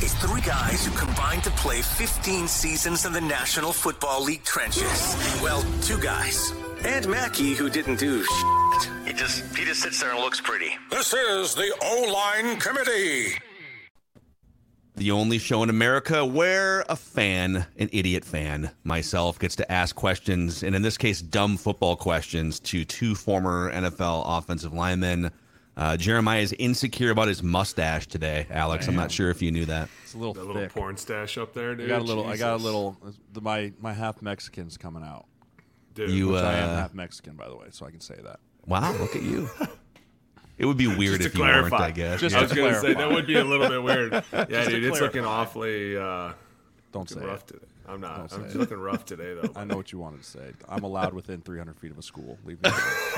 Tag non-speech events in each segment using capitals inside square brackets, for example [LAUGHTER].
It's three guys who combined to play 15 seasons in the National Football League trenches. Well, two guys. And Mackey, who didn't do shit. He just, he just sits there and looks pretty. This is the O Line Committee. the only show in America where a fan, an idiot fan, myself, gets to ask questions, and in this case, dumb football questions to two former NFL offensive linemen. Uh, Jeremiah is insecure about his mustache today, Alex. I'm not sure if you knew that. It's a little That little porn stash up there, dude. I got a little. I got a little. The, my my half Mexican's coming out. Dude, You, Which I am uh, half Mexican, by the way, so I can say that. Wow, look at you. It would be weird to if you weren't. I guess. Just I was gonna say that would be a little bit weird. [LAUGHS] Yeah, to dude, it's looking awfully uh, Don't say rough it. today. I'm not. I'm just it. looking rough today, though. [LAUGHS] I know what you wanted to say. I'm allowed within 300 feet of a school. Leave me alone. [LAUGHS]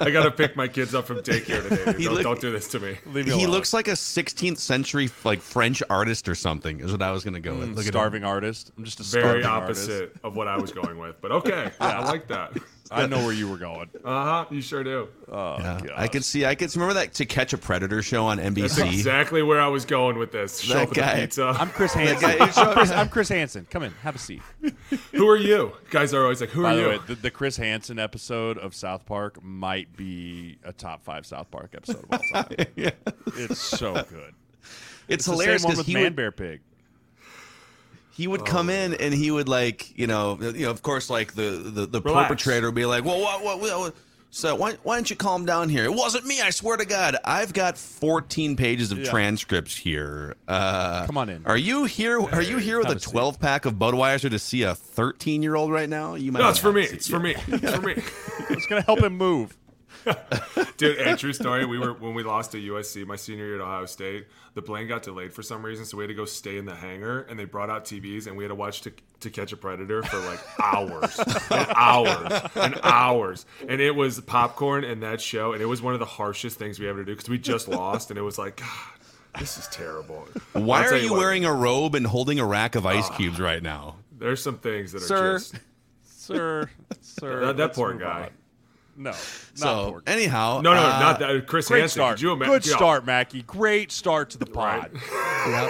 I gotta pick my kids up from daycare today. He Don't, look- don't do this to me. Leave me He alone. looks like a 16th century like French artist or something. Is what I was gonna go with. Mm, look at starving artist. I'm just a Very opposite artist. of what I was going with, but okay, yeah, I like that. [LAUGHS] I know where you were going. [LAUGHS] Uh huh. You sure do. Oh, Yeah. I could see. I could remember that To Catch a Predator show on NBC. That's exactly where I was going with this. Show That up the guy. pizza. [LAUGHS] I'm Chris Hansen. guy- I'm, Chris, I'm Chris Hansen. Come in, have a seat. [LAUGHS] Who are you? Guys are always like, who By are the you? way, the, the Chris Hansen episode of South Park might be a top five South Park episode of all time. yeah. It's so good. It's, It's hilarious the same one because with he Man would Bear Pig. He would come in and he would like you know you know of course like the the, the Relax. perpetrator would be like well what what, what so why, why don't you calm down here? It wasn't me, I swear to God. I've got 14 pages of Yeah. transcripts here. Uh, Come on in. Are you here? Are you here with Have a a seat. 12 pack of Budweiser to see a 13 year old right now? You might. no, not it's for have me. a seat. It's for me. It's for me. [LAUGHS] It's gonna help him move. [LAUGHS] Dude, and true story. We were when we lost to USC my senior year at Ohio State. The plane got delayed for some reason, so we had to go stay in the hangar. And they brought out TVs, and we had to watch to, to Catch a Predator for like hours, and hours, and hours. And it was popcorn and that show, and it was one of the harshest things we ever do because we just lost, and it was like, God, this is terrible. Why are you what, wearing a robe and holding a rack of ice ah, cubes right now? There's some things that are Sir. just Sir, sir. that, that poor guy. on. No, not So poor. anyhow, No, no, uh, not that. Chris Great Hansen. start. Could you imagine? Good start, Mackey. Great start to the pod. [LAUGHS] Right.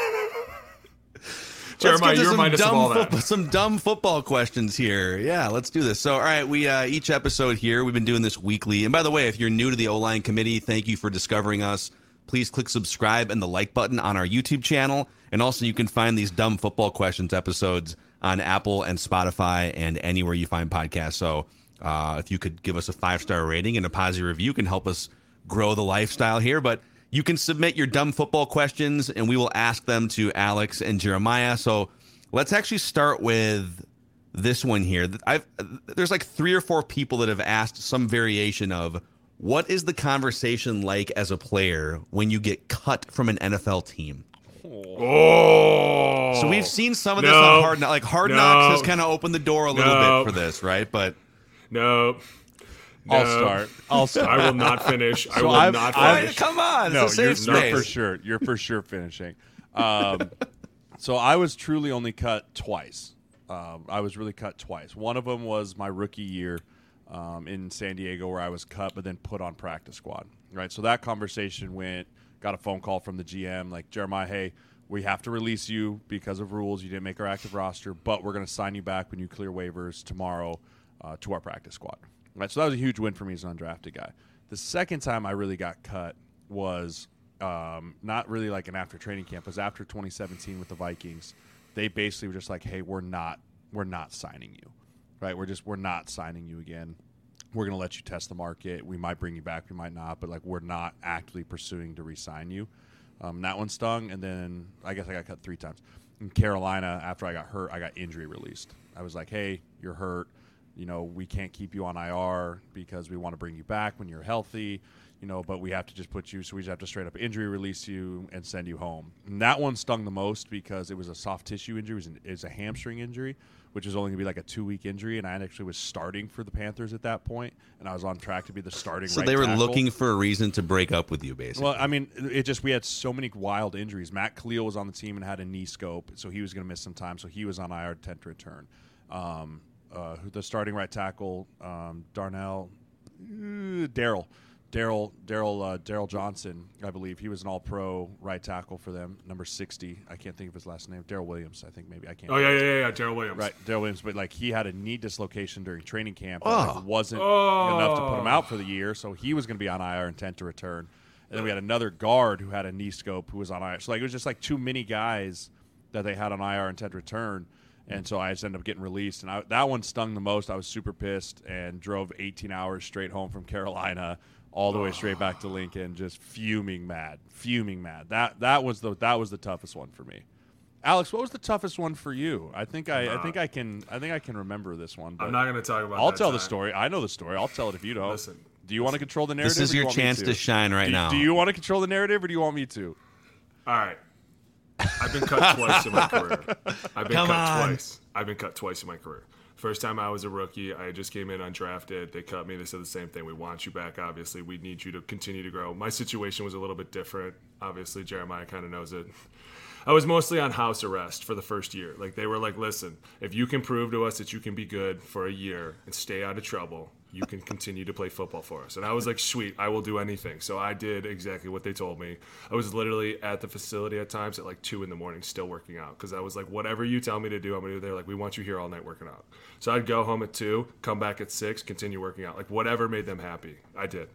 Let's Jeremiah, to you some remind us of dumb all that. football- some dumb football questions here. Yeah, let's do this. So, all right, we uh, each episode here we've been doing this weekly. And by the way, if you're new to the O line committee, thank you for discovering us. Please click subscribe and the like button on our YouTube channel, and also you can find these dumb football questions episodes on Apple and Spotify and anywhere you find podcasts. So, uh, if you could give us a five star rating and a positive review, can help us grow the lifestyle here. But you can submit your dumb football questions, and we will ask them to Alex and Jeremiah. So let's actually start with this one here. I've there's like three or four people that have asked some variation of what is the conversation like as a player when you get cut from an NFL team. Oh. So we've seen some of this No. on Hard Knocks. Like Hard No. Knocks has kind of opened the door a little No. bit for this, right? But No. I'll start. I'll start. [LAUGHS] I will not finish. I will I've- not I've- finish. come on, no, it's a you're, safe you're for sure. You're for sure finishing. Um, [LAUGHS] so I was truly only cut twice. Um, I was really cut twice. One of them was my rookie year um, in San Diego, where I was cut, but then put on practice squad. Right. So that conversation went. Got a phone call from the GM, like Jeremiah, hey, we have to release you because of rules. You didn't make our active roster, but we're going to sign you back when you clear waivers tomorrow uh, to our practice squad. Right. So that was a huge win for me as an undrafted guy. The second time I really got cut was um, not really like an after training camp, it was after 2017 with the Vikings. They basically were just like, "Hey, we're not we're not signing you, right? We're just we're not signing you again. We're to let you test the market. We might bring you back, we might not, but like we're not actively pursuing to re-sign you." Um, that one stung, and then I guess I got cut three times. In Carolina, after I got hurt, I got injury released. I was like, "Hey, you're hurt. You know, we can't keep you on IR because we want to bring you back when you're healthy." you know, but we have to just put you, so we just have to straight up injury release you and send you home. And that one stung the most because it was a soft tissue injury, it was, an, it was a hamstring injury, which is only going to be like a two week injury. And I actually was starting for the Panthers at that point, and I was on track to be the starting. So right they were tackle. looking for a reason to break up with you, basically. Well, I mean, it just we had so many wild injuries. Matt Kalil was on the team and had a knee scope, so he was going to miss some time. So he was on IR tent to return. Um, uh, the starting right tackle, um, Darnell, uh, Daryl. Daryl Daryl uh, Daryl Johnson, I believe he was an All Pro right tackle for them, number sixty. I can't think of his last name. Daryl Williams, I think maybe I can't. Oh yeah, yeah, yeah, yeah. Daryl Williams. Right, Daryl Williams, but like he had a knee dislocation during training camp. Oh. That like, wasn't enough to put him out for the year, so he was going to be on IR intent to return. And then we had another guard who had a knee scope who was on IR. So like it was just like too many guys that they had on IR intent to return. And mm. so I just ended up getting released, and I, that one stung the most. I was super pissed and drove 18 hours straight home from Carolina, all the way straight back to [SIGHS] Lincoln, just fuming mad, fuming mad. That that was the that was the toughest one for me. Alex, what was the toughest one for you? I think I, I think I can I think I can remember this one. But I'm not going to talk about. It. I'll that tell the story. I know the story. I'll tell it if you don't. Listen, do you want to control the narrative? this is or you your want me chance to shine right do, now. Do you want to control the narrative, or do you want me to? All right. I've been cut twice in my career. [LAUGHS] I've been Come cut on. twice. I've been cut twice in my career. First time I was a rookie, I just came in undrafted. They cut me. They said the same thing. We want you back. Obviously, we need you to continue to grow. My situation was a little bit different. Obviously, Jeremiah kind of knows it. I was mostly on house arrest for the first year. Like they were like, "Listen, if you can prove to us that you can be good for a year and stay out of trouble, you can continue to play football for us." And I was like, "Sweet, I will do anything." So I did exactly what they told me. I was literally at the facility at times at like two in the morning, still working out because I was like, "Whatever you tell me to do, I'm gonna do." They're like, "We want you here all night working out." So I'd go home at two, come back at six, continue working out. Like whatever made them happy, I did.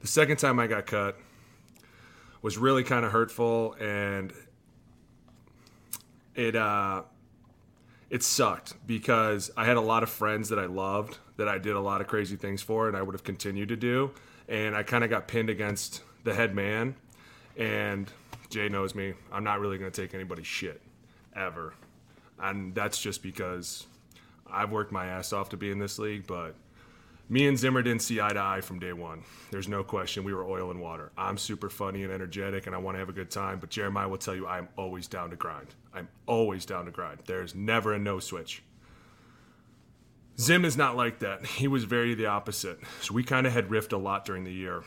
The second time I got cut was really kind of hurtful and it uh it sucked because I had a lot of friends that I loved that I did a lot of crazy things for and I would have continued to do and I kind of got pinned against the head man and Jay knows me. I'm not really going to take anybody's shit ever. And that's just because I've worked my ass off to be in this league but me and Zimmer didn't see eye to eye from day one. There's no question we were oil and water. I'm super funny and energetic, and I want to have a good time. But Jeremiah will tell you I'm always down to grind. I'm always down to grind. There's never a no switch. Zim is not like that. He was very the opposite. So we kind of had riffed a lot during the year.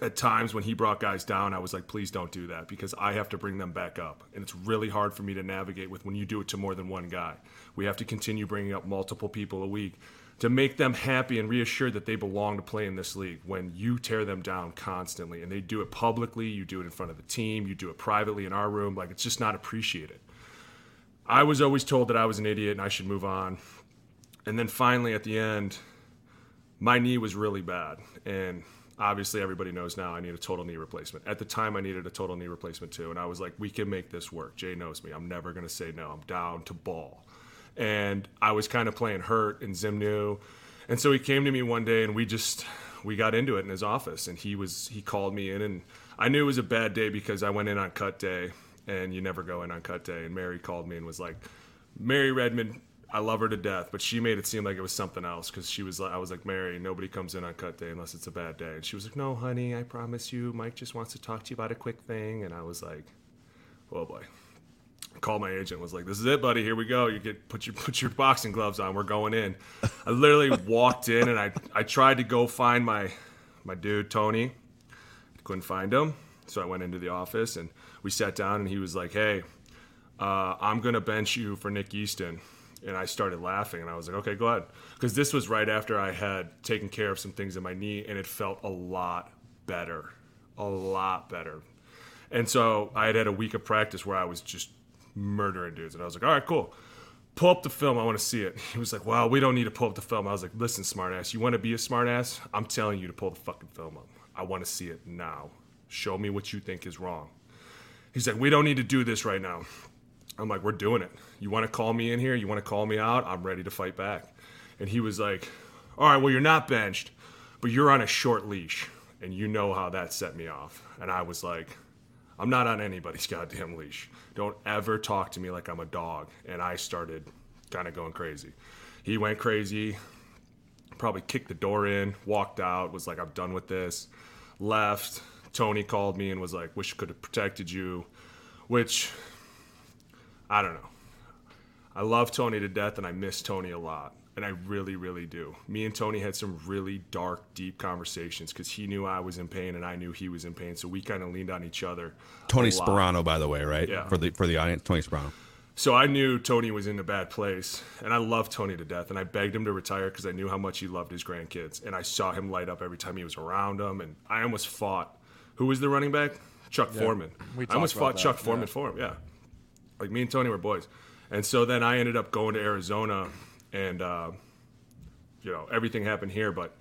At times when he brought guys down, I was like, please don't do that because I have to bring them back up. And it's really hard for me to navigate with when you do it to more than one guy. We have to continue bringing up multiple people a week to make them happy and reassured that they belong to play in this league when you tear them down constantly. And they do it publicly you do it in front of the team you do it privately in our room like it's just not appreciated. I was always told that i was an idiot and i should move on. And then finally at the end my knee was really bad. And obviously everybody knows now i need a total knee replacement. At the time i needed a total knee replacement too. And i was like we can make this work. Jay knows me. I'm never going to say no. I'm down to ball and I was kind of playing hurt, and Zim knew, and so he came to me one day, and we just we got into it in his office, and he was he called me in, and I knew it was a bad day because I went in on cut day, and you never go in on cut day, and Mary called me and was like, Mary Redmond. I love her to death, but she made it seem like it was something else because she was like, I was like, Mary, nobody comes in on cut day unless it's a bad day. And she was like, No, honey, I promise you, Mike just wants to talk to you about a quick thing. And I was like, Oh boy called my agent was like this is it buddy. Here we go. You get put your put your boxing gloves on. We're going in. I literally [LAUGHS] walked in and i i tried to go find my my dude tony. Couldn't find him. So i went into the office and we sat down and he was like hey uh, i'm gonna bench you for nick easton. And i started laughing and i was like okay go ahead. Because this was right after i had taken care of some things in my knee and it felt a lot better a lot better. And so I had had a week of practice where I was just murdering dudes. And I was like, all right, cool. Pull up the film. I want to see it. [LAUGHS] He was like, well, we don't need to pull up the film. I was like, listen, smartass, you want to be a smartass? I'm telling you to pull the fucking film up. I want to see it now. Show me what you think is wrong. He's like, we don't need to do this right now. I'm like, we're doing it. You want to call me in here? You want to call me out? I'm ready to fight back. And he was like, all right, well, you're not benched, but you're on a short leash. And you know how that set me off. And I was like, I'm not on anybody's [LAUGHS] goddamn leash. Don't ever talk to me like I'm a dog. And I started kind of going crazy. He went crazy, probably kicked the door in, walked out, was like, I'm done with this, left. Tony called me and was like, Wish I could have protected you, which I don't know. I love Tony to death and I miss Tony a lot. And I really, really do. Me and Tony had some really dark, deep conversations because he knew I was in pain and I knew he was in pain. So we kind of leaned on each other. Tony a. Sparano, by the way, right? Yeah. For the for the audience, Tony Sparano. So I knew Tony was in a bad place, and I loved Tony to death. And I begged him to retire because I knew how much he loved his grandkids, and I saw him light up every time he was around them. And I almost fought. Who was the running back? Chuck Foreman. we I almost talked about fought Chuck that, Foreman yeah. for him. Yeah, like me and Tony were boys. And so then I ended up going to Arizona, and uh, you know everything happened here, but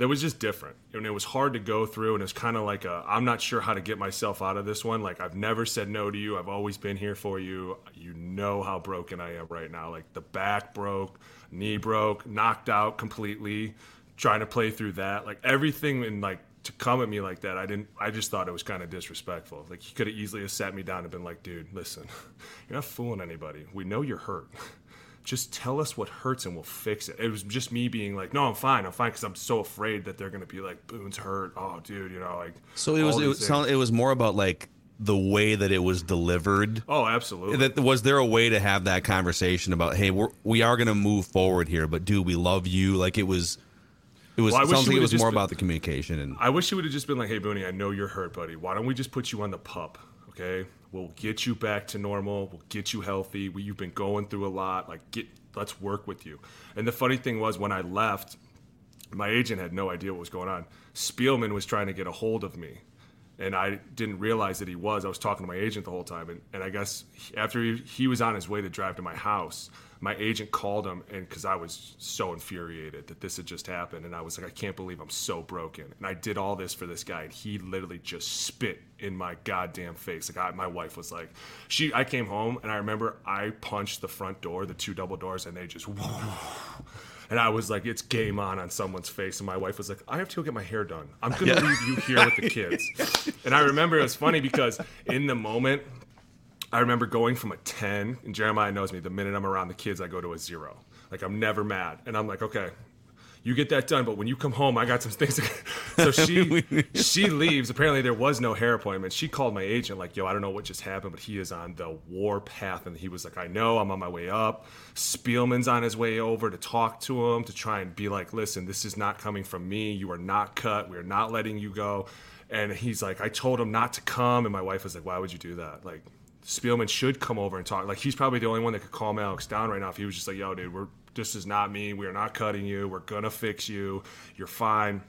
that was just different. And it was hard to go through and it's kind of like i'm not sure how to get myself out of this one. Like i've never said no to you. I've always been here for you. You know how broken i am right now. Like the back broke knee broke knocked out completely trying to play through that. Like everything and like to come at me like that i didn't i just thought it was kind of disrespectful. Like he could have easily have sat me down and been like dude listen [LAUGHS] you're not fooling anybody. We know you're hurt [LAUGHS] just tell us what hurts and we'll fix it. It was just me being like, no, I'm fine, I'm fine, because I'm so afraid that they're gonna be like, Boone's hurt. Oh, dude, you know, like. So it was it was, sound, it was more about like the way that it was delivered. Oh, absolutely. That was there a way to have that conversation about hey we're we are going to move forward here, but dude, we love you. Like it was, it was Well, it sounds like it was more been- about the communication and I wish he would have just been like, hey, Booney, I know you're hurt, buddy. Why don't we just put you on the pup? Okay, we'll get you back to normal. We'll get you healthy. We, you've been going through a lot. Like, get let's work with you. And the funny thing was, when I left, my agent had no idea what was going on. Spielman was trying to get a hold of me, and I didn't realize that he was. I was talking to my agent the whole time, and, and I guess after he, he was on his way to drive to my house, my agent called him, and because I was so infuriated that this had just happened, and I was like, I can't believe I'm so broken, and I did all this for this guy, and he literally just spit in my goddamn face. Like I, my wife was like, she. I came home, and I remember I punched the front door, the two double doors, and they just. [LAUGHS] And I was like, it's game on on someone's face. And my wife was like, I have to go get my hair done. I'm going to leave you here with the kids. [LAUGHS] And I remember it was funny because in the moment, I remember going from a 10, and Jeremiah knows me, the minute I'm around the kids, I go to a zero. Like, I'm never mad. And I'm like, okay, you get that done, but when you come home, I got some things. To... [LAUGHS] so she she leaves. Apparently, there was no hair appointment. She called my agent, like, yo, I don't know what just happened, but he is on the war path. And he was like, I know, I'm on my way up. Spielman's on his way over to talk to him, to try and be like, listen, this is not coming from me. You are not cut. We are not letting you go. And he's like, I told him not to come. And my wife was like, why would you do that? Like, Spielman should come over and talk. Like, he's probably the only one that could calm Alex down right now if he was just like, yo, dude, we're this is not me. We are not cutting you. We're gonna fix you. You're fine.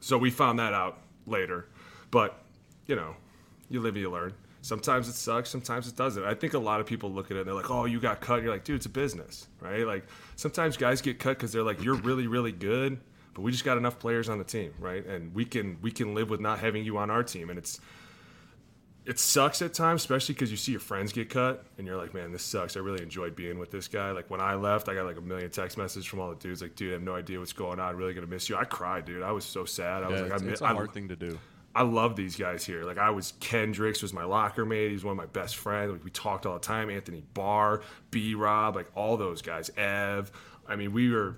So we found that out later. But, you know, you live, and you learn. Sometimes it sucks, sometimes it doesn't. I think a lot of people look at it and they're like, oh, you got cut. And You're like, dude, it's a business, right? Like, sometimes guys get cut because they're like, you're really, really good, but we just got enough players on the team, right? And we can we can live with not having you on our team. And it's it sucks at times, especially because you see your friends get cut, and you're like, "Man, this sucks." I really enjoyed being with this guy. Like when I left, I got like a million text messages from all the dudes, like, "Dude, I have no idea what's going on. I'm Really gonna miss you." I cried, dude. I was so sad. I was Yeah, like, it's, I, it's a I, hard thing to do. I love these guys here. Like I was Kendricks was my locker mate. He's one of my best friends. Like we talked all the time. Anthony Barr, B Rob, like all those guys. Ev. I mean, we were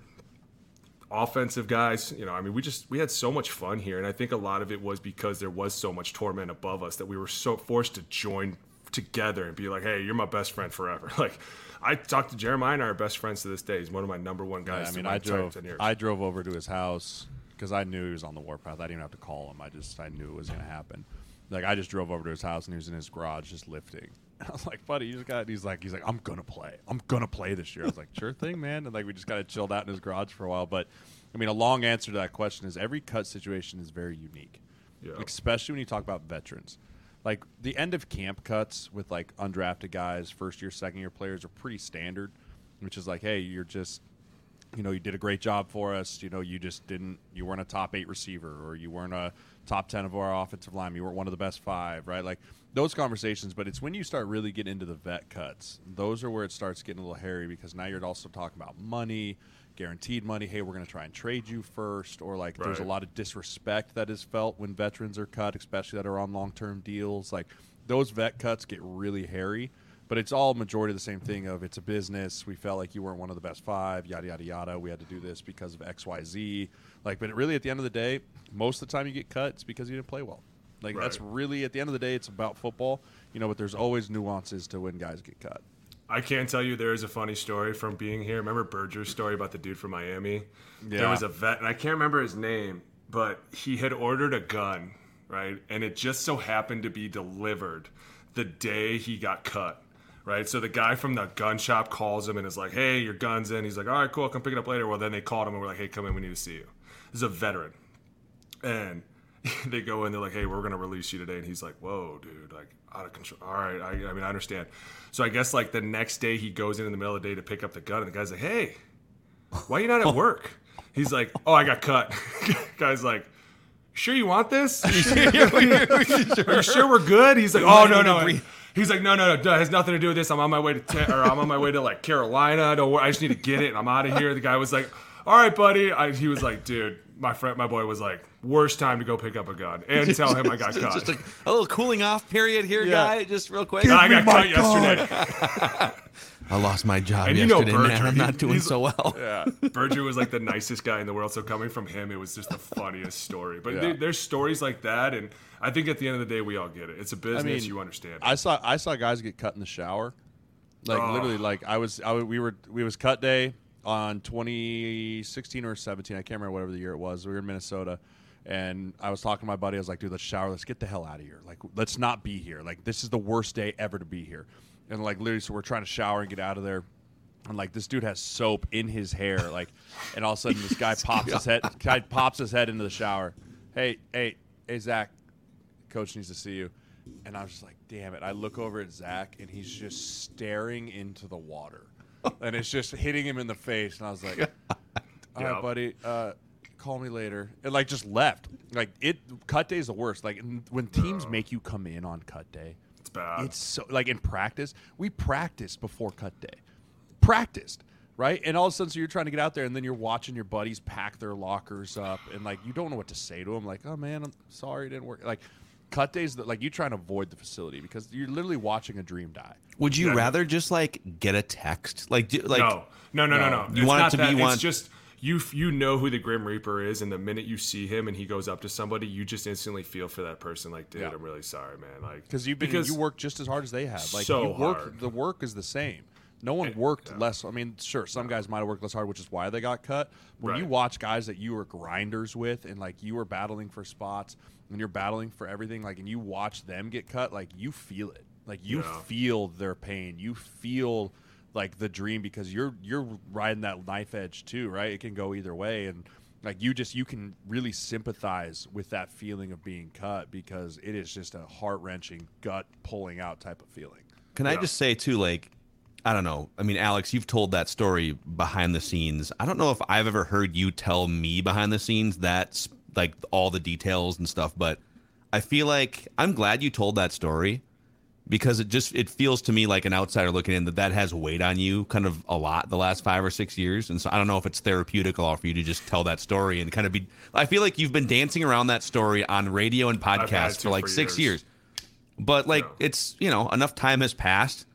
offensive guys. You know, I mean, we just we had so much fun here, and I think a lot of it was because there was so much torment above us that we were so forced to join together and be like, "Hey, you're my best friend forever." [LAUGHS] Like, I talked to Jeremiah and I are best friends to this day. He's one of my number one guys. Yeah, I mean, I drove. I drove over to his house because I knew he was on the warpath. I didn't even have to call him. I just I knew it was going to happen. Like I just drove over to his house and he was in his garage just lifting. [LAUGHS] I was like, buddy, you just got. He's like, he's like, I'm gonna play. I'm gonna play this year. I was like, sure thing, man. And like we just kind of chilled out in his garage for a while. But I mean, a long answer to that question is every cut situation is very unique, Yeah. especially when you talk about veterans. Like the end of camp cuts with like undrafted guys, first year, second year players are pretty standard, which is like, hey, you're just you know, you did a great job for us. You know, you just didn't, you weren't a top eight receiver, or you weren't a top ten of our offensive line. You weren't one of the best five, right? Like those conversations. But it's when you start really getting into the vet cuts, those are where it starts getting a little hairy because now you're also talking about money, guaranteed money. Hey, we're going to try and trade you first, or like there's a lot of disrespect that is felt when veterans are cut, especially that are on long term deals. Like those vet cuts get really hairy. But it's all majority of the same thing of it's a business. We felt like you weren't one of the best five, yada yada yada. We had to do this because of X Y Z. Like, but really, at the end of the day, most of the time you get cut, it's because you didn't play well. Like that's really at the end of the day, it's about football, you know. But there's always nuances to when guys get cut. I can tell you there is a funny story from being here. Remember Berger's story about the dude from Miami? Yeah. There was a vet, and I can't remember his name, but he had ordered a gun, right? And it just so happened to be delivered the day he got cut, right? So the guy from the gun shop calls him and is like, hey, your gun's in. He's like, all right, cool, I'll come pick it up later. Well, then they called him and were like, hey, come in, we need to see you. This is a veteran. And [LAUGHS] they go in, they're like, hey, we're going to release you today. And he's like, whoa, dude, like out of control. All right. I, I mean, I understand. So I guess like the next day he goes in in the middle of the day to pick up the gun. And the guy's like, hey, why are you not at [LAUGHS] work? He's like, oh, I got cut. [LAUGHS] guy's like, sure you want this? Are you sure we're good? He's like, oh, no, no. He's like, no, no, no, it has nothing to do with this. I'm on my way to, te- or I'm on my way to like Carolina. Don't worry, I just need to get it, and I'm out of here. The guy was like, all right, buddy. I, he was like, dude, my friend, my boy was like, worst time to go pick up a gun and [LAUGHS] tell him I got cut. Just a, a little cooling off period here, Yeah. guy. Just real quick. I got my cut yesterday. [LAUGHS] I lost my job And you know yesterday, man. I'm not doing so well. [LAUGHS] Yeah, Berger was like the nicest guy in the world. So coming from him, it was just the funniest story. But Yeah. there, there's stories like that, and I think at the end of the day, we all get it. It's a business. mean, you understand. it. I saw I saw guys get cut in the shower, like Oh. literally. Like I was, I w- we were, we was cut day on 2016 or 17. I can't remember whatever the year it was. We were in Minnesota, and I was talking to my buddy. I was like, "Dude, let's shower. Let's get the hell out of here. Like, let's not be here. Like, this is the worst day ever to be here." And like literally, so we're trying to shower and get out of there. And like this dude has soap in his hair, like, and all of a sudden this guy [LAUGHS] pops his head, guy pops his head into the shower. Hey, hey, hey, Zach, coach needs to see you. And I was just like, damn it. I look over at Zach and he's just staring into the water. and it's just hitting him in the face. And I was like, [LAUGHS] all right, buddy, uh, call me later. And like just left. Like it, cut day is the worst. Like when teams make you come in on cut day, it's bad. it's so like in practice, we practiced before cut day. Practiced. Right? And all of a sudden, so you're trying to get out there, and then you're watching your buddies pack their lockers up, and like you don't know what to say to them. Like, oh man, I'm sorry it didn't work. Like, cut days, that like you try and avoid the facility because you're literally watching a dream die. Would you Yeah. rather just like get a text? Like, do, like no, no, no, no, no. You It's want it not to be one- It's just you. You know who the Grim Reaper is, and the minute you see him and he goes up to somebody, you just instantly feel for that person. Like, dude, Yeah. I'm really sorry, man. Like, Because you've been because you work just as hard as they have. Like So you work, hard. the work is the same. No one worked less. I mean, sure, some guys might have worked less hard, which is why they got cut. When you watch guys that you were grinders with, and like you were battling for spots, and you're battling for everything, like, and you watch them get cut, like you feel it. Like you Yeah. feel their pain. You feel like the dream because you're you're riding that knife edge too, right? It can go either way, and like you just you can really sympathize with that feeling of being cut because it is just a heart wrenching, gut pulling out type of feeling. Can I Yeah. just say too, like, I don't know. I mean, Alex, you've told that story behind the scenes. I don't know if I've ever heard you tell me behind the scenes that's like all the details and stuff, but I feel like I'm glad you told that story because it just it feels to me like an outsider looking in that that has weighed on you kind of a lot the last five or six years and so i don't know if it's therapeutic at all for you to just tell that story and kind of be i feel like you've been dancing around that story on radio and podcasts for like for six years. years but like Yeah. it's you know enough time has passed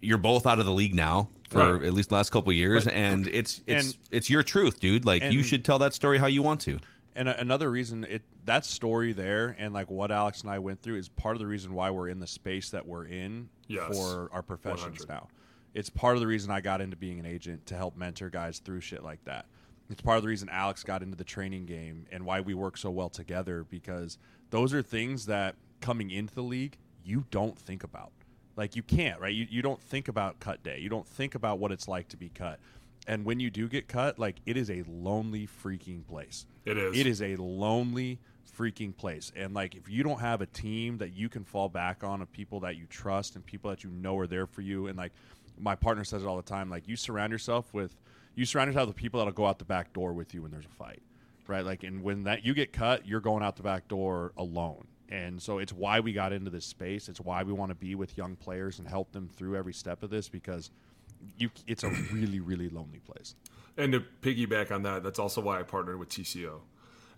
you're both out of the league now for Right. at least the last couple of years and it's it's and- it's your truth dude like you should tell that story how you want to And a- another reason it that story there and like what Alex and I went through is part of the reason why we're in the space that we're in Yes. for our professions 100. now. It's part of the reason I got into being an agent to help mentor guys through shit like that. It's part of the reason Alex got into the training game and why we work so well together because those are things that coming into the league you don't think about. Like you can't, right? You you don't think about cut day. You don't think about what it's like to be cut. And when you do get cut, like it is a lonely freaking place. It is. It is a lonely freaking place. And like if you don't have a team that you can fall back on of people that you trust and people that you know are there for you and like my partner says it all the time, like you surround yourself with you surround yourself with people that'll go out the back door with you when there's a fight, right? Like, and when that you get cut, you're going out the back door alone. And so it's why we got into this space. It's why we want to be with young players and help them through every step of this because you it's a really really lonely place. And to piggyback on that, that's also why I partnered with TCO.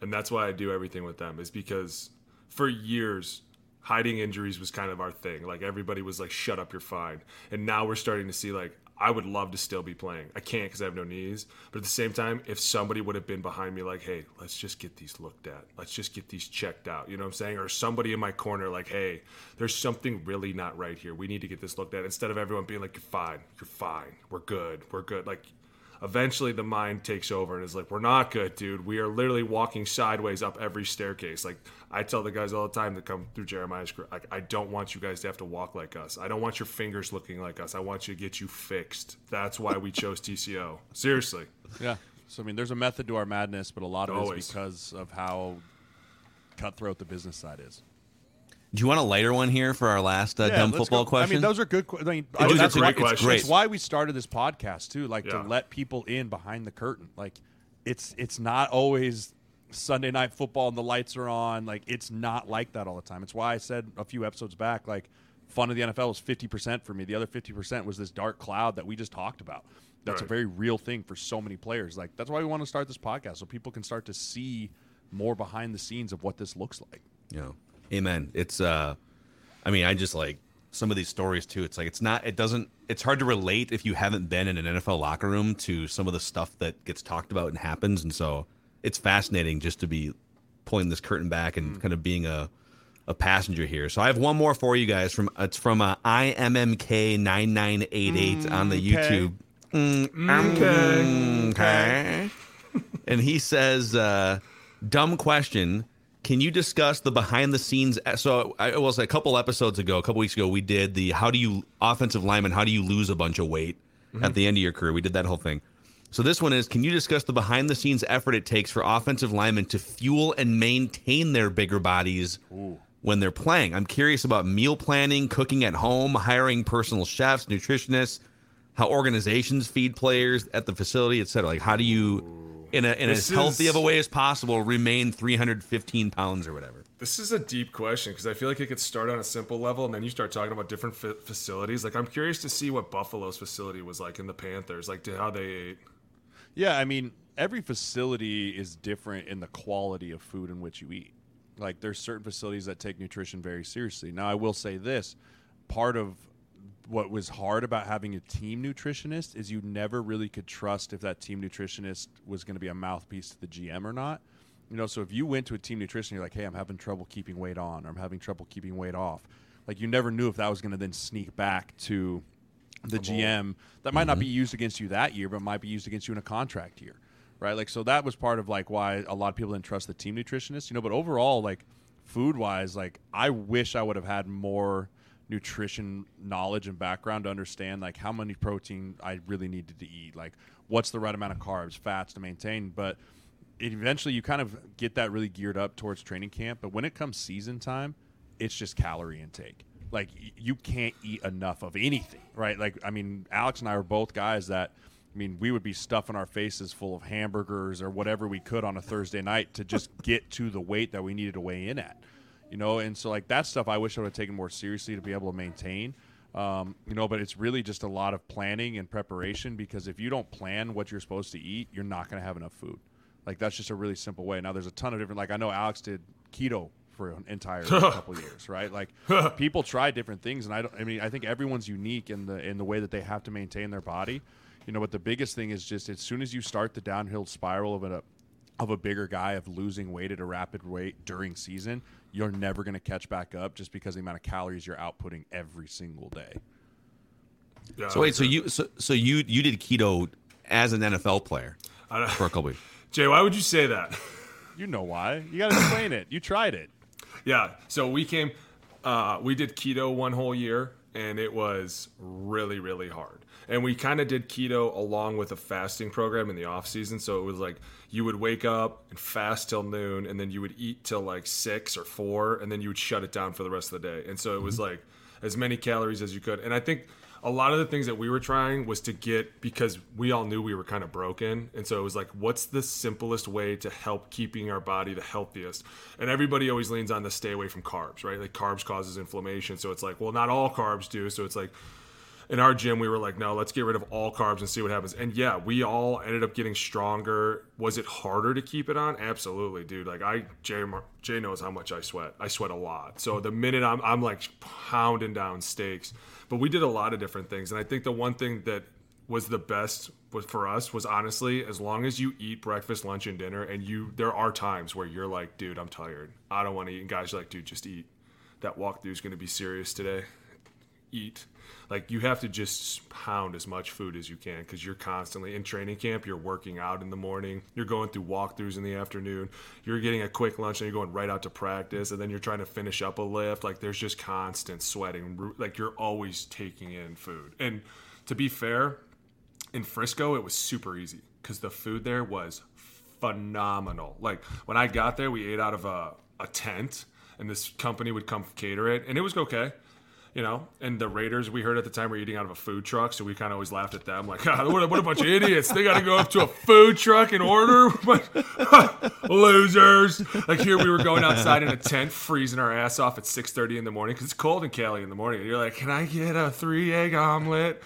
And that's why I do everything with them is because for years hiding injuries was kind of our thing. Like everybody was like shut up, you're fine. And now we're starting to see like I would love to still be playing. I can't because I have no knees. But at the same time, if somebody would have been behind me, like, hey, let's just get these looked at. Let's just get these checked out. You know what I'm saying? Or somebody in my corner, like, hey, there's something really not right here. We need to get this looked at. Instead of everyone being like, you're fine, you're fine, we're good, we're good. Like, eventually the mind takes over and is like, we're not good, dude. We are literally walking sideways up every staircase. Like I tell the guys all the time that come through Jeremiah's career, like I don't want you guys to have to walk like us. I don't want your fingers looking like us. I want you to get you fixed. That's why we chose TCO. Seriously. Yeah. So I mean, there's a method to our madness, but a lot of it Always. is because of how cutthroat the business side is. Do you want a lighter one here for our last uh, dumb football go. question? I mean, those are good. I mean, I Those mean, are that's great why, it's- questions. It's why we started this podcast too, like Yeah. to let people in behind the curtain. Like, it's it's not always Sunday night football and the lights are on. Like, it's not like that all the time. It's why I said a few episodes back, like, fun of the NFL was fifty percent for me. The other fifty percent was this dark cloud that we just talked about. That's a very real thing for so many players. Like, that's why we want to start this podcast so people can start to see more behind the scenes of what this looks like. know, amen. It's uh, I mean, I just like some of these stories too. It's like it's not. It doesn't. It's hard to relate if you haven't been in an NFL locker room to some of the stuff that gets talked about and happens. And so it's fascinating just to be pulling this curtain back and kind of being a a passenger here. So I have one more for you guys from it's from uh, IMMK nine nine eight eight on the YouTube. Mm, okay. and he says, uh, "Dumb question." Can you discuss the behind the scenes? So I was a couple episodes ago, a couple weeks ago, we did the how do you offensive lineman, how do you lose a bunch of weight at the end of your career? We did that whole thing. So this one is, can you discuss the behind the scenes effort it takes for offensive linemen to fuel and maintain their bigger bodies when they're playing? I'm curious about meal planning, cooking at home, hiring personal chefs, nutritionists, how organizations feed players at the facility, et cetera. Like, how do you, in, a, in This as healthy is- of a way as possible, remain 315 pounds or whatever? This is a deep question because I feel like it could start on a simple level and then you start talking about different fa- facilities. Like, I'm curious to see what Buffalo's facility was like in the Panthers, like to how they ate. Yeah, I mean, every facility is different in the quality of food in which you eat. Like, there's certain facilities that take nutrition very seriously. Now, I will say this part of what was hard about having a team nutritionist is you never really could trust if that team nutritionist was going to be a mouthpiece to the GM or not. You know, so if you went to a team nutrition, you're like, hey, I'm having trouble keeping weight on, or I'm having trouble keeping weight off. Like, you never knew if that was going to then sneak back to the GM that might not be mm-hmm. used against you that year, but might be used against you in a contract year, right? Like, so that was part of like why a lot of people didn't trust the team nutritionist, you know. But overall, like food wise, like I wish I would have had more nutrition knowledge and background to understand like how many protein I really needed to eat, like what's the right amount of carbs, fats to maintain, but. Eventually, you kind of get that really geared up towards training camp, but when it comes season time, it's just calorie intake. Like you can't eat enough of anything, right? Like I mean, Alex and I are both guys that I mean, we would be stuffing our faces full of hamburgers or whatever we could on a Thursday night to just get to the weight that we needed to weigh in at. You know, and so like that stuff I wish I would have taken more seriously to be able to maintain. Um, you know, but it's really just a lot of planning and preparation because if you don't plan what you're supposed to eat, you're not going to have enough food. Like that's just a really simple way. Now there's a ton of different. Like I know Alex did keto for an entire [LAUGHS] couple years, right? Like [LAUGHS] people try different things, and I don't. I mean, I think everyone's unique in the in the way that they have to maintain their body. You know, but the biggest thing is just as soon as you start the downhill spiral of a of a bigger guy of losing weight at a rapid rate during season, you're never going to catch back up just because of the amount of calories you're outputting every single day. Yeah, So wait, so you so, so you you did keto as an NFL player for a couple weeks. [LAUGHS] Jay, why would you say that? [LAUGHS] You know why? You got to explain it. You tried it. Yeah. So we came, uh, we did keto one whole year, and it was really, really hard. And we kind of did keto along with a fasting program in the off season. So it was like you would wake up and fast till noon, and then you would eat till like six or four, and then you would shut it down for the rest of the day. And so it was mm-hmm. like as many calories as you could. And I think a lot of the things that we were trying was to get because we all knew we were kind of broken and so it was like what's the simplest way to help keeping our body the healthiest and everybody always leans on the stay away from carbs right like carbs causes inflammation so it's like well not all carbs do so it's like in our gym we were like no let's get rid of all carbs and see what happens. And yeah we all ended up getting stronger. Was it harder to keep it on? Absolutely dude. Like i jay, jay knows how much i sweat. I sweat a lot. So the minute i'm, I'm like pounding down steaks but we did a lot of different things. And i think the one thing that was the best for us was honestly as long as you eat breakfast lunch and dinner and you there are times where you're like dude i'm tired. I don't want to eat. And guys are like dude just eat. That walkthrough is going to be serious today. Eat. Like you have to just pound as much food as you can because you're constantly in training camp. You're working out in the morning. You're going through walkthroughs in the afternoon. You're getting a quick lunch and you're going right out to practice, and then you're trying to finish up a lift. Like there's just constant sweating. Like you're always taking in food. And to be fair, in Frisco it was super easy because the food there was phenomenal. Like when I got there, we ate out of a, a tent, and this company would come cater it, and it was okay you know, and the Raiders we heard at the time were eating out of a food truck, so we kind of always laughed at them, like, [LAUGHS] ah, what, a, what a bunch of idiots! They got to go up to a food truck and order, [LAUGHS] [LAUGHS] losers. Like here, we were going outside in a tent, freezing our ass off at six thirty in the morning because it's cold in Cali in the morning, and you're like, can I get a three egg omelet?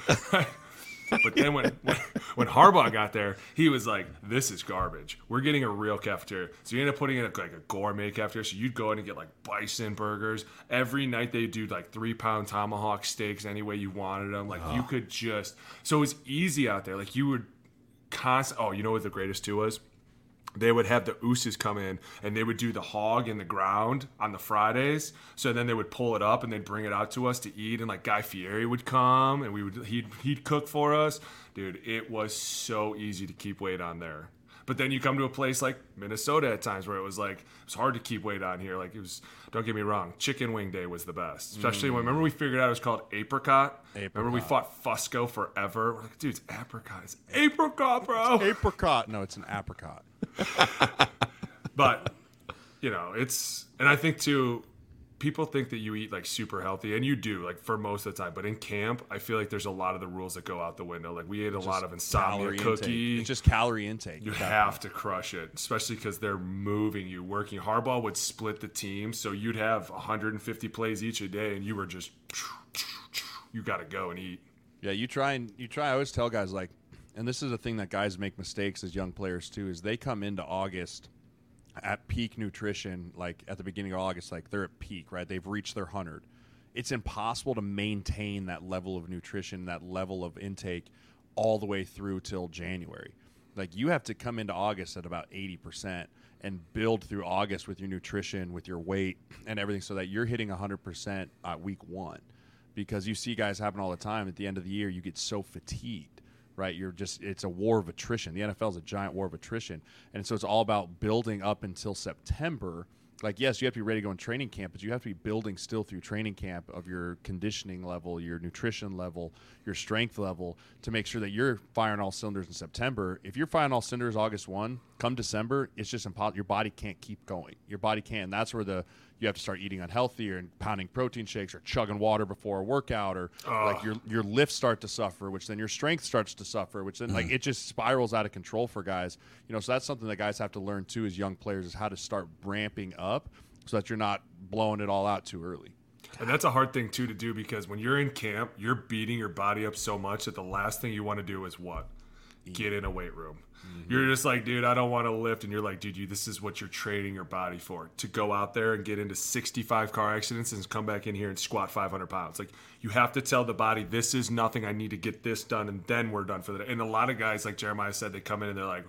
But then when, when when Harbaugh got there, he was like, "This is garbage. We're getting a real cafeteria." So you end up putting in a, like a gourmet cafeteria. So you'd go in and get like bison burgers every night. They do like three pound tomahawk steaks any way you wanted them. Like you could just so it was easy out there. Like you would constant. Oh, you know what the greatest too was? They would have the ooses come in and they would do the hog in the ground on the Fridays. So then they would pull it up and they'd bring it out to us to eat. And like Guy Fieri would come and we would he'd he'd cook for us. Dude, it was so easy to keep weight on there. But then you come to a place like Minnesota at times where it was like it was hard to keep weight on here. Like it was. Don't get me wrong, chicken wing day was the best. Especially when mm. remember we figured out it was called apricot. Remember we fought Fusco forever. We're like, dude, it's apricot. It's apricot, bro. Apricot. No, it's an apricot. [LAUGHS] but you know it's and i think too people think that you eat like super healthy and you do like for most of the time but in camp i feel like there's a lot of the rules that go out the window like we ate a lot of insomnia cookie. It's just calorie intake. you have to crush it especially because they're moving you working harbaugh would split the team so you'd have 150 plays each a day and you were just you got to go and eat Yeah, you try and you try. I always tell guys like, and this is a thing that guys make mistakes as young players too. Is they come into August at peak nutrition, like at the beginning of August, like they're at peak, right? They've reached their hundred. It's impossible to maintain that level of nutrition, that level of intake, all the way through till January. Like you have to come into August at about eighty percent and build through August with your nutrition, with your weight, and everything, so that you're hitting hundred percent at week one because you see guys happen all the time. At the end of the year, you get so fatigued, right? You're just it's a war of attrition. The NFL is a giant war of attrition, and so it's all about building up until September. Like yes, you have to be ready to go in training camp, but you have to be building still through training camp of your conditioning level, your nutrition level, your strength level to make sure that you're firing all cylinders in September. If you're firing all cylinders August one, come December, it's just impossible. Your body can't keep going. Your body can't. And that's where the you have to start eating unhealthy or pounding protein shakes or chugging water before a workout or like your your lifts start to suffer, which then your strength starts to suffer, which then like mm-hmm. it just spirals out of control for guys. You know, so that's something that guys have to learn too as young players is how to start ramping up so that you're not blowing it all out too early. And that's a hard thing too to do because when you're in camp, you're beating your body up so much that the last thing you want to do is what? Get in a weight room. Mm-hmm. You're just like, dude, I don't want to lift, and you're like, dude, you this is what you're training your body for to go out there and get into 65 car accidents and come back in here and squat 500 pounds. Like you have to tell the body, this is nothing. I need to get this done, and then we're done for the day. And a lot of guys, like Jeremiah said, they come in and they're like,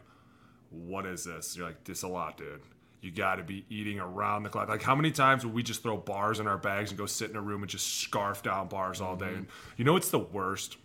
what is this? You're like, this a lot, dude. You got to be eating around the clock. Like, how many times would we just throw bars in our bags and go sit in a room and just scarf down bars all day? Mm-hmm. And you know what's the worst?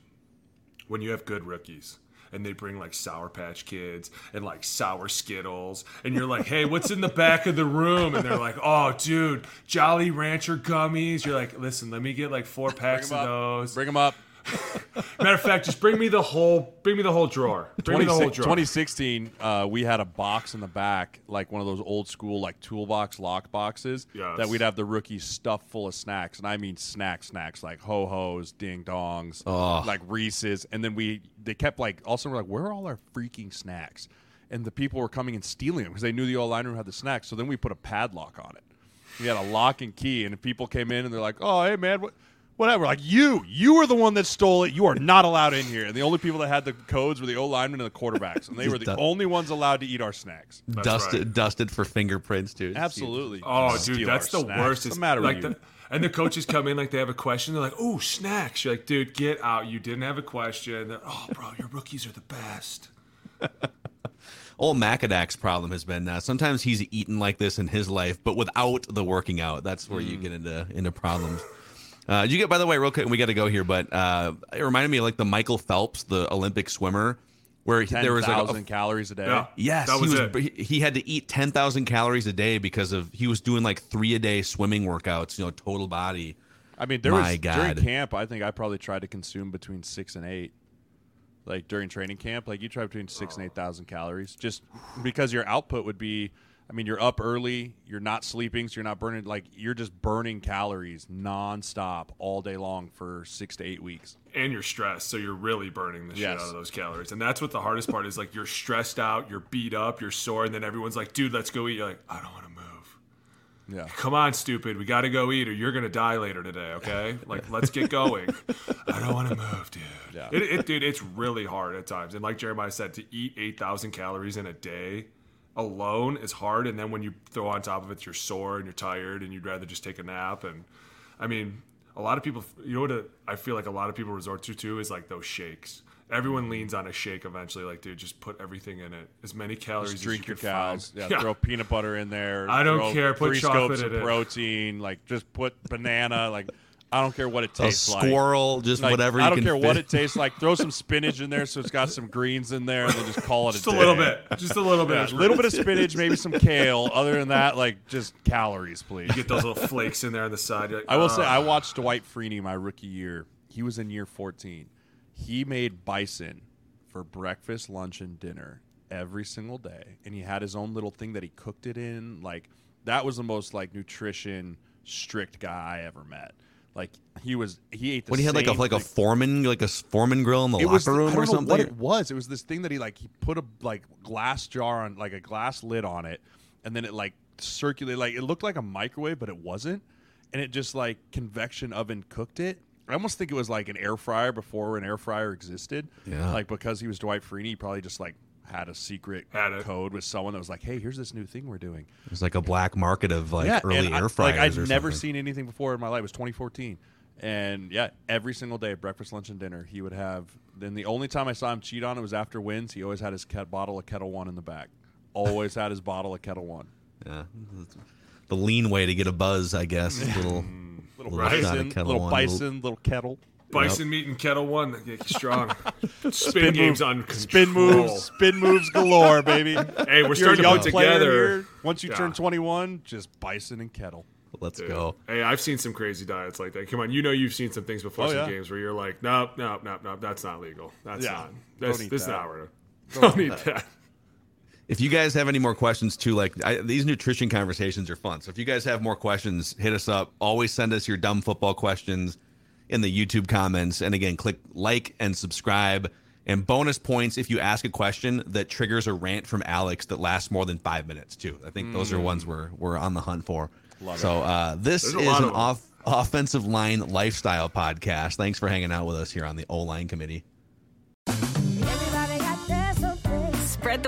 When you have good rookies and they bring like Sour Patch Kids and like sour Skittles, and you're like, hey, what's in the back of the room? And they're like, oh, dude, Jolly Rancher gummies. You're like, listen, let me get like four packs of those. Bring them up. [LAUGHS] Matter of fact, just bring me the whole, bring me the whole drawer. Bring me the whole drawer. 2016, uh, we had a box in the back, like one of those old school like toolbox lock boxes Yes. that we'd have the rookies stuffed full of snacks, and I mean snack snacks like ho hos, ding dongs, like Reese's, and then we they kept like also we're like where are all our freaking snacks, and the people were coming and stealing them because they knew the old line room had the snacks, so then we put a padlock on it. We had a lock and key, and people came in and they're like, oh hey man what. Whatever, like you, you were the one that stole it. You are not allowed in here. And the only people that had the codes were the O linemen and the quarterbacks, and they were the Just du- only ones allowed to eat our snacks. dusted right. dusted for fingerprints, dude. Absolutely. Oh, Steal dude, that's the snacks. worst. What's It's the matter like with you? the, and the coaches come in like they have a question. They're like, "Oh, snacks." You're like, "Dude, get out! You didn't have a question." They're, oh, bro, your rookies are the best. [LAUGHS] Old Macadac's problem has been uh, sometimes he's eaten like this in his life, but without the working out. That's where Mm. you get into into problems. Uh, you get by the way, real quick, we got to go here, but uh, it reminded me of like the Michael Phelps, the Olympic swimmer, where he- there was like a, 10,000 calories a day. Yeah. Yes, That was he it. He, he had to eat ten thousand calories a day because of he was doing like three a day swimming workouts. You know, total body. I mean, there My was during camp. I think I probably tried to consume between six and eight. Like during training camp, like you try between six and eight thousand calories, just because your output would be. I mean, you're up early, you're not sleeping, so you're not burning. Like you're just burning calories nonstop all day long for six to eight weeks. and you're stressed, so you're really burning the shit out of those calories. And that's what the hardest part is. Like you're stressed out, you're beat up, you're sore, and then everyone's like, "Dude, let's go eat." You're like, "I don't want to move." Yeah. Come on, stupid. We got to go eat, or you're gonna die later today. Okay, [LAUGHS] like let's get going. [LAUGHS] I don't want to move, dude. Yeah. It, it, dude, it's really hard at times. And like Jeremiah said, to eat eight thousand calories in a day alone is hard. And then when you throw on top of it, you're sore and you're tired, and you'd rather just take a nap. And I mean, a lot of people, you know what? a- I feel like a lot of people resort to too is like those shakes. Everyone mm-hmm. leans on a shake eventually. Like, dude, just put everything in it. As many calories Just as drink you your cows. find. [LAUGHS] Yeah, throw peanut butter in there. I don't care. Put three chocolate scoops in of it. protein. Like just put banana. Like I don't care what it tastes like. A squirrel, just Like, whatever. I don't can care fit. what it tastes like. Throw some spinach in there so it's got some greens in there, and then just call it Just a a day. little bit. Just a little bit. Yeah, a little bit of spinach, maybe some kale. Other than that, like just calories, please. Get those little flakes in there on the side. Like, I will say. I watched Dwight Freeney my rookie year. He was in year 14. He made bison for breakfast, lunch, and dinner every single day, and he had his own little thing that he cooked it in. Like that was the most like nutrition strict guy I ever met. Like he was, he ate the. When he had like a like a Foreman, like a Foreman grill in the it locker was, room I don't or know something. What it was? It was this thing that he like he put a like glass jar on like a glass lid on it, and then it like circulated like it looked like a microwave, but it wasn't, and it just like convection oven cooked it. I almost think it was like an air fryer before an air fryer existed. Yeah. Like because he was Dwight Freeney, he probably just like had a secret Had it. code with someone that was like, "Hey, here's this new thing we're doing." It was like a black market of like yeah, early air fryers. Like I'd or never something. seen anything before in my life. It was 2014, and yeah, every single day, breakfast, lunch, and dinner, he would have. Then the only time I saw him cheat on it was after wins. He always had his ket- bottle of Ketel One in the back. Always had his bottle of Ketel One. Yeah. The lean way to get a buzz, I guess. [LAUGHS] Mm. Little, Little Little of bison, Kettle little One, bison, little kettle. Bison meat and Ketel One. Get strong. [LAUGHS] Spin, games on Spin moves, spin moves galore, baby. [LAUGHS] Hey, we're starting to young put together. here. Once you Yeah. turn 21, just bison and kettle. let's Dude. go. Hey, I've seen some crazy diets like that. Come on, you know you've seen some things before Oh, some yeah. games where you're like, nope, nope, nope, nope, that's not legal. That's Yeah. not. Don't This, eat this is that. not where. to- Don't eat that. If you guys have any more questions too, like I, these nutrition conversations are fun. So if you guys have more questions, hit us up. Always send us your dumb football questions in the YouTube comments. And again, click like and subscribe. And bonus points if you ask a question that triggers a rant from Alex that lasts more than five minutes too. I think those are ones we're we're on the hunt for. Love so uh, this is an off offensive line lifestyle podcast. Thanks for hanging out with us here on the O line committee.